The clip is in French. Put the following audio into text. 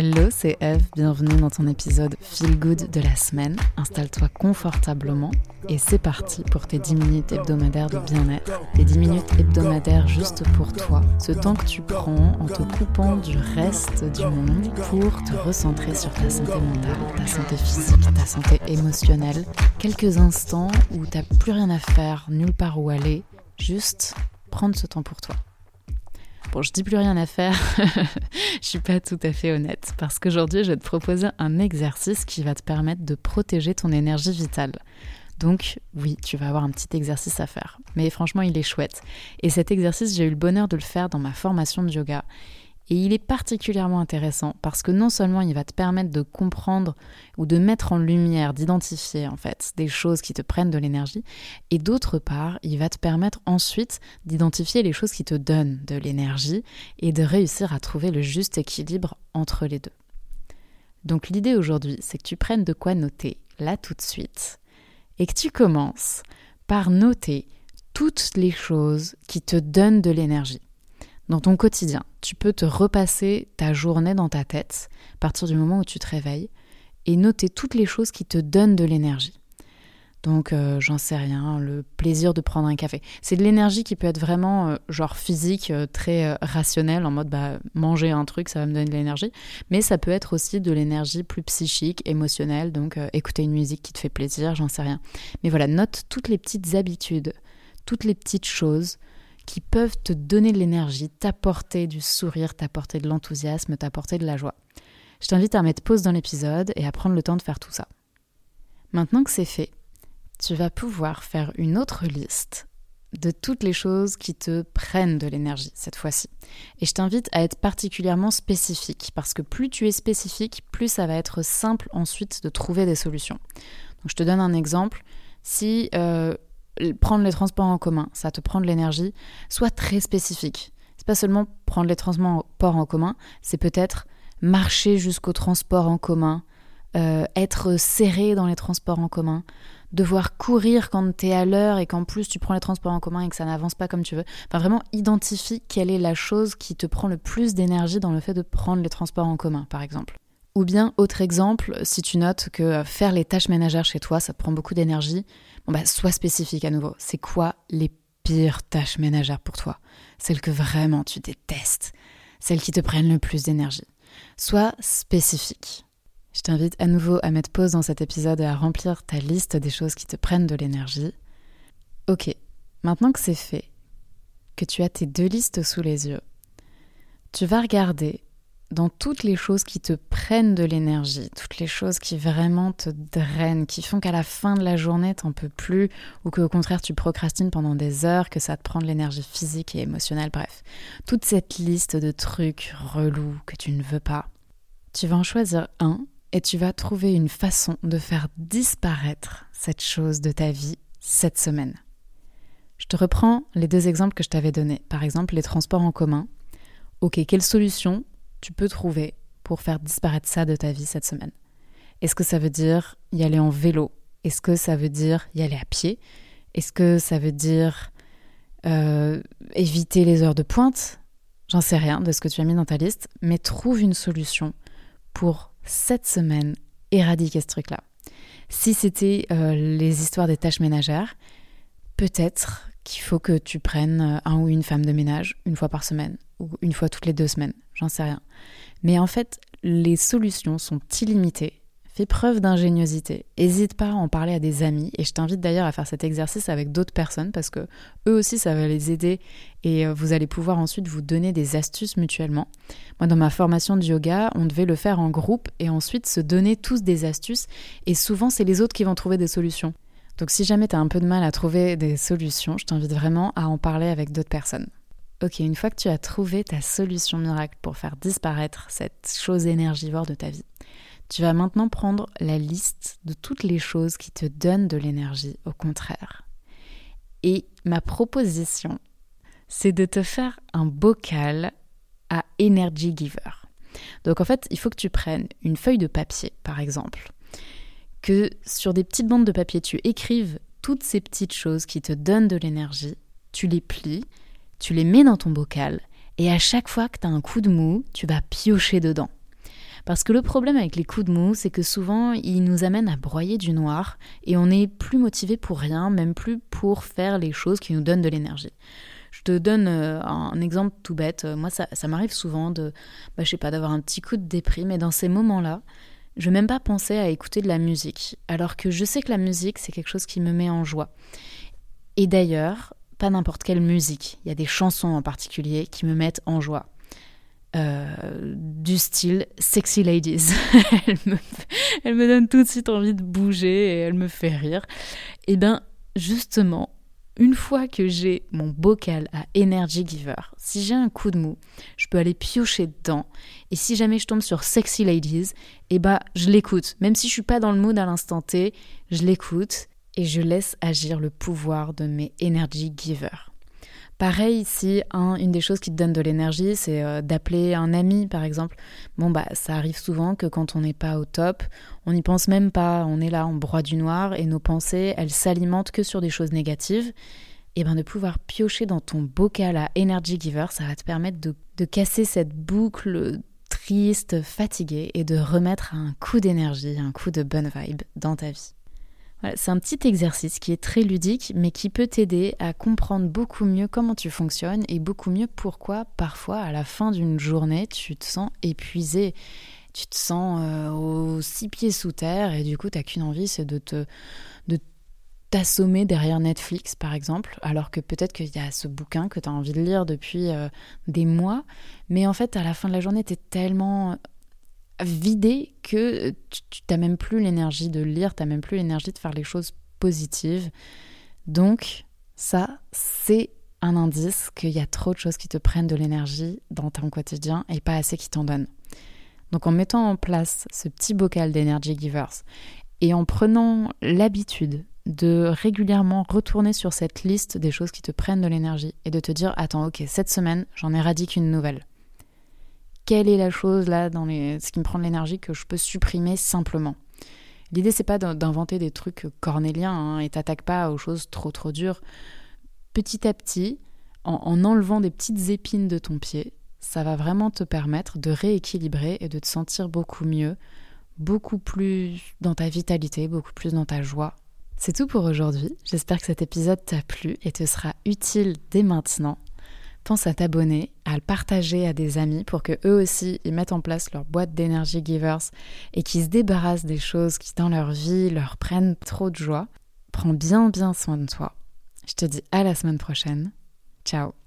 Hello, c'est Eve, bienvenue dans ton épisode Feel Good de la semaine. Installe-toi confortablement et c'est parti pour tes 10 minutes hebdomadaires de bien-être. Tes 10 minutes hebdomadaires juste pour toi, ce temps que tu prends en te coupant du reste du monde pour te recentrer sur ta santé mentale, ta santé physique, ta santé émotionnelle. Quelques instants où t'as plus rien à faire, nulle part où aller, juste prendre ce temps pour toi. Bon, je dis plus rien à faire, je suis pas tout à fait honnête, parce qu'aujourd'hui, je vais te proposer un exercice qui va te permettre de protéger ton énergie vitale. Donc oui, tu vas avoir un petit exercice à faire, mais franchement, il est chouette. Et cet exercice, j'ai eu le bonheur de le faire dans ma formation de yoga. Et il est particulièrement intéressant parce que non seulement il va te permettre de comprendre ou de mettre en lumière, d'identifier en fait des choses qui te prennent de l'énergie, et d'autre part, il va te permettre ensuite d'identifier les choses qui te donnent de l'énergie et de réussir à trouver le juste équilibre entre les deux. Donc l'idée aujourd'hui, c'est que tu prennes de quoi noter là tout de suite et que tu commences par noter toutes les choses qui te donnent de l'énergie dans ton quotidien. Tu peux te repasser ta journée dans ta tête à partir du moment où tu te réveilles et noter toutes les choses qui te donnent de l'énergie. Donc, euh, j'en sais rien, le plaisir de prendre un café. C'est de l'énergie qui peut être vraiment, euh, genre physique, euh, très rationnelle, en mode bah, manger un truc, ça va me donner de l'énergie. Mais ça peut être aussi de l'énergie plus psychique, émotionnelle, donc écouter une musique qui te fait plaisir, j'en sais rien. Mais voilà, note toutes les petites habitudes, toutes les petites choses qui peuvent te donner de l'énergie, t'apporter du sourire, t'apporter de l'enthousiasme, t'apporter de la joie. Je t'invite à mettre pause dans l'épisode et à prendre le temps de faire tout ça. Maintenant que c'est fait, tu vas pouvoir faire une autre liste de toutes les choses qui te prennent de l'énergie cette fois-ci. Et je t'invite à être particulièrement spécifique, parce que plus tu es spécifique, plus ça va être simple ensuite de trouver des solutions. Donc je te donne un exemple. Si euh, prendre les transports en commun, ça te prend de l'énergie, soit très spécifique. C'est pas seulement prendre les transports en commun, c'est peut-être marcher jusqu'au transport en commun, euh, être serré dans les transports en commun, devoir courir quand tu es à l'heure et qu'en plus tu prends les transports en commun et que ça n'avance pas comme tu veux. Enfin, vraiment, identifie quelle est la chose qui te prend le plus d'énergie dans le fait de prendre les transports en commun, par exemple. Ou bien, autre exemple, si tu notes que faire les tâches ménagères chez toi, ça te prend beaucoup d'énergie, bon bah, sois spécifique à nouveau. C'est quoi les pires tâches ménagères pour toi? Celles que vraiment tu détestes, celles qui te prennent le plus d'énergie? Sois spécifique. Je t'invite à nouveau à mettre pause dans cet épisode et à remplir ta liste des choses qui te prennent de l'énergie. Ok, maintenant que c'est fait, que tu as tes deux listes sous les yeux, tu vas regarder dans toutes les choses qui te prennent de l'énergie, toutes les choses qui vraiment te drainent, qui font qu'à la fin de la journée t'en peux plus, ou qu'au contraire tu procrastines pendant des heures, que ça te prend de l'énergie physique et émotionnelle, bref, toute cette liste de trucs relous que tu ne veux pas, tu vas en choisir un et tu vas trouver une façon de faire disparaître cette chose de ta vie cette semaine. Je te reprends les deux exemples que je t'avais donnés. Par exemple, les transports en commun. Ok, quelle solution tu peux trouver pour faire disparaître ça de ta vie cette semaine. Est-ce que ça veut dire y aller en vélo? Est-ce que ça veut dire y aller à pied? Est-ce que ça veut dire euh, éviter les heures de pointe? J'en sais rien de ce que tu as mis dans ta liste, mais trouve une solution pour cette semaine éradiquer ce truc-là. Si c'était euh, les histoires des tâches ménagères, peut-être qu'il faut que tu prennes euh, un ou une femme de ménage une fois par semaine ou une fois toutes les deux semaines, j'en sais rien. Mais en fait, les solutions sont illimitées. Fais preuve d'ingéniosité. N'hésite pas à en parler à des amis et je t'invite d'ailleurs à faire cet exercice avec d'autres personnes parce que eux aussi ça va les aider et euh, vous allez pouvoir ensuite vous donner des astuces mutuellement. Moi dans ma formation de yoga, on devait le faire en groupe et ensuite se donner tous des astuces et souvent c'est les autres qui vont trouver des solutions. Donc si jamais tu as un peu de mal à trouver des solutions, je t'invite vraiment à en parler avec d'autres personnes. Ok, une fois que tu as trouvé ta solution miracle pour faire disparaître cette chose énergivore de ta vie, tu vas maintenant prendre la liste de toutes les choses qui te donnent de l'énergie, au contraire. Et ma proposition, c'est de te faire un bocal à Energy Giver. Donc en fait, il faut que tu prennes une feuille de papier, par exemple, que sur des petites bandes de papier, tu écrives toutes ces petites choses qui te donnent de l'énergie, tu les plies, tu les mets dans ton bocal, et à chaque fois que tu as un coup de mou, tu vas piocher dedans. Parce que le problème avec les coups de mou, c'est que souvent, ils nous amènent à broyer du noir et on n'est plus motivé pour rien, même plus pour faire les choses qui nous donnent de l'énergie. Je te donne euh, un exemple tout bête. Moi, ça, m'arrive souvent de, bah, je sais pas, d'avoir un petit coup de déprime et dans ces moments-là, je vais même pas penser à écouter de la musique, alors que je sais que la musique, c'est quelque chose qui me met en joie. Et d'ailleurs, pas n'importe quelle musique. Il y a des chansons en particulier qui me mettent en joie. Euh, du style Sexy Ladies. elle, me, donne tout de suite envie de bouger et elle me fait rire. Et eh bien, justement, une fois que j'ai mon bocal à Energy Giver, si j'ai un coup de mou, je peux aller piocher dedans. Et si jamais je tombe sur Sexy Ladies, eh ben, je l'écoute. Même si je suis pas dans le mood à l'instant T, je l'écoute et je laisse agir le pouvoir de mes Energy Givers. Pareil, si une des choses qui te donne de l'énergie, c'est euh, d'appeler un ami, par exemple. Bon, bah, ça arrive souvent que quand on n'est pas au top, on n'y pense même pas. On est là, on broie du noir et nos pensées, elles s'alimentent que sur des choses négatives. Et bien, de pouvoir piocher dans ton bocal à Energy Giver, ça va te permettre de, de casser cette boucle triste, fatiguée et de remettre un coup d'énergie, un coup de bonne vibe dans ta vie c'est un petit exercice qui est très ludique, mais qui peut t'aider à comprendre beaucoup mieux comment tu fonctionnes et beaucoup mieux pourquoi parfois à la fin d'une journée tu te sens épuisé, tu te sens euh, aux six pieds sous terre et du coup tu n'as qu'une envie, c'est de te de t'assommer derrière Netflix par exemple, alors que peut-être qu'il y a ce bouquin que tu as envie de lire depuis euh, des mois, mais en fait à la fin de la journée tu es tellement vidé que tu n'as même plus l'énergie de lire, tu n'as même plus l'énergie de faire les choses positives. Donc ça, c'est un indice qu'il y a trop de choses qui te prennent de l'énergie dans ton quotidien et pas assez qui t'en donnent. Donc en mettant en place ce petit bocal d'Energy Givers et en prenant l'habitude de régulièrement retourner sur cette liste des choses qui te prennent de l'énergie et de te dire attends ok cette semaine j'en éradique une nouvelle quelle est la chose là dans les, ce qui me prend de l'énergie que je peux supprimer simplement. L'idée c'est pas d'inventer des trucs cornéliens hein, et t'attaques pas aux choses trop trop dures. Petit à petit, en, enlevant des petites épines de ton pied, ça va vraiment te permettre de rééquilibrer et de te sentir beaucoup mieux, beaucoup plus dans ta vitalité, beaucoup plus dans ta joie. C'est tout pour aujourd'hui. J'espère que cet épisode t'a plu et te sera utile dès maintenant pense à t'abonner, à le partager à des amis pour que eux aussi ils mettent en place leur boîte d'énergie givers et qu'ils se débarrassent des choses qui dans leur vie leur prennent trop de joie. Prends bien bien soin de toi. Je te dis à la semaine prochaine. Ciao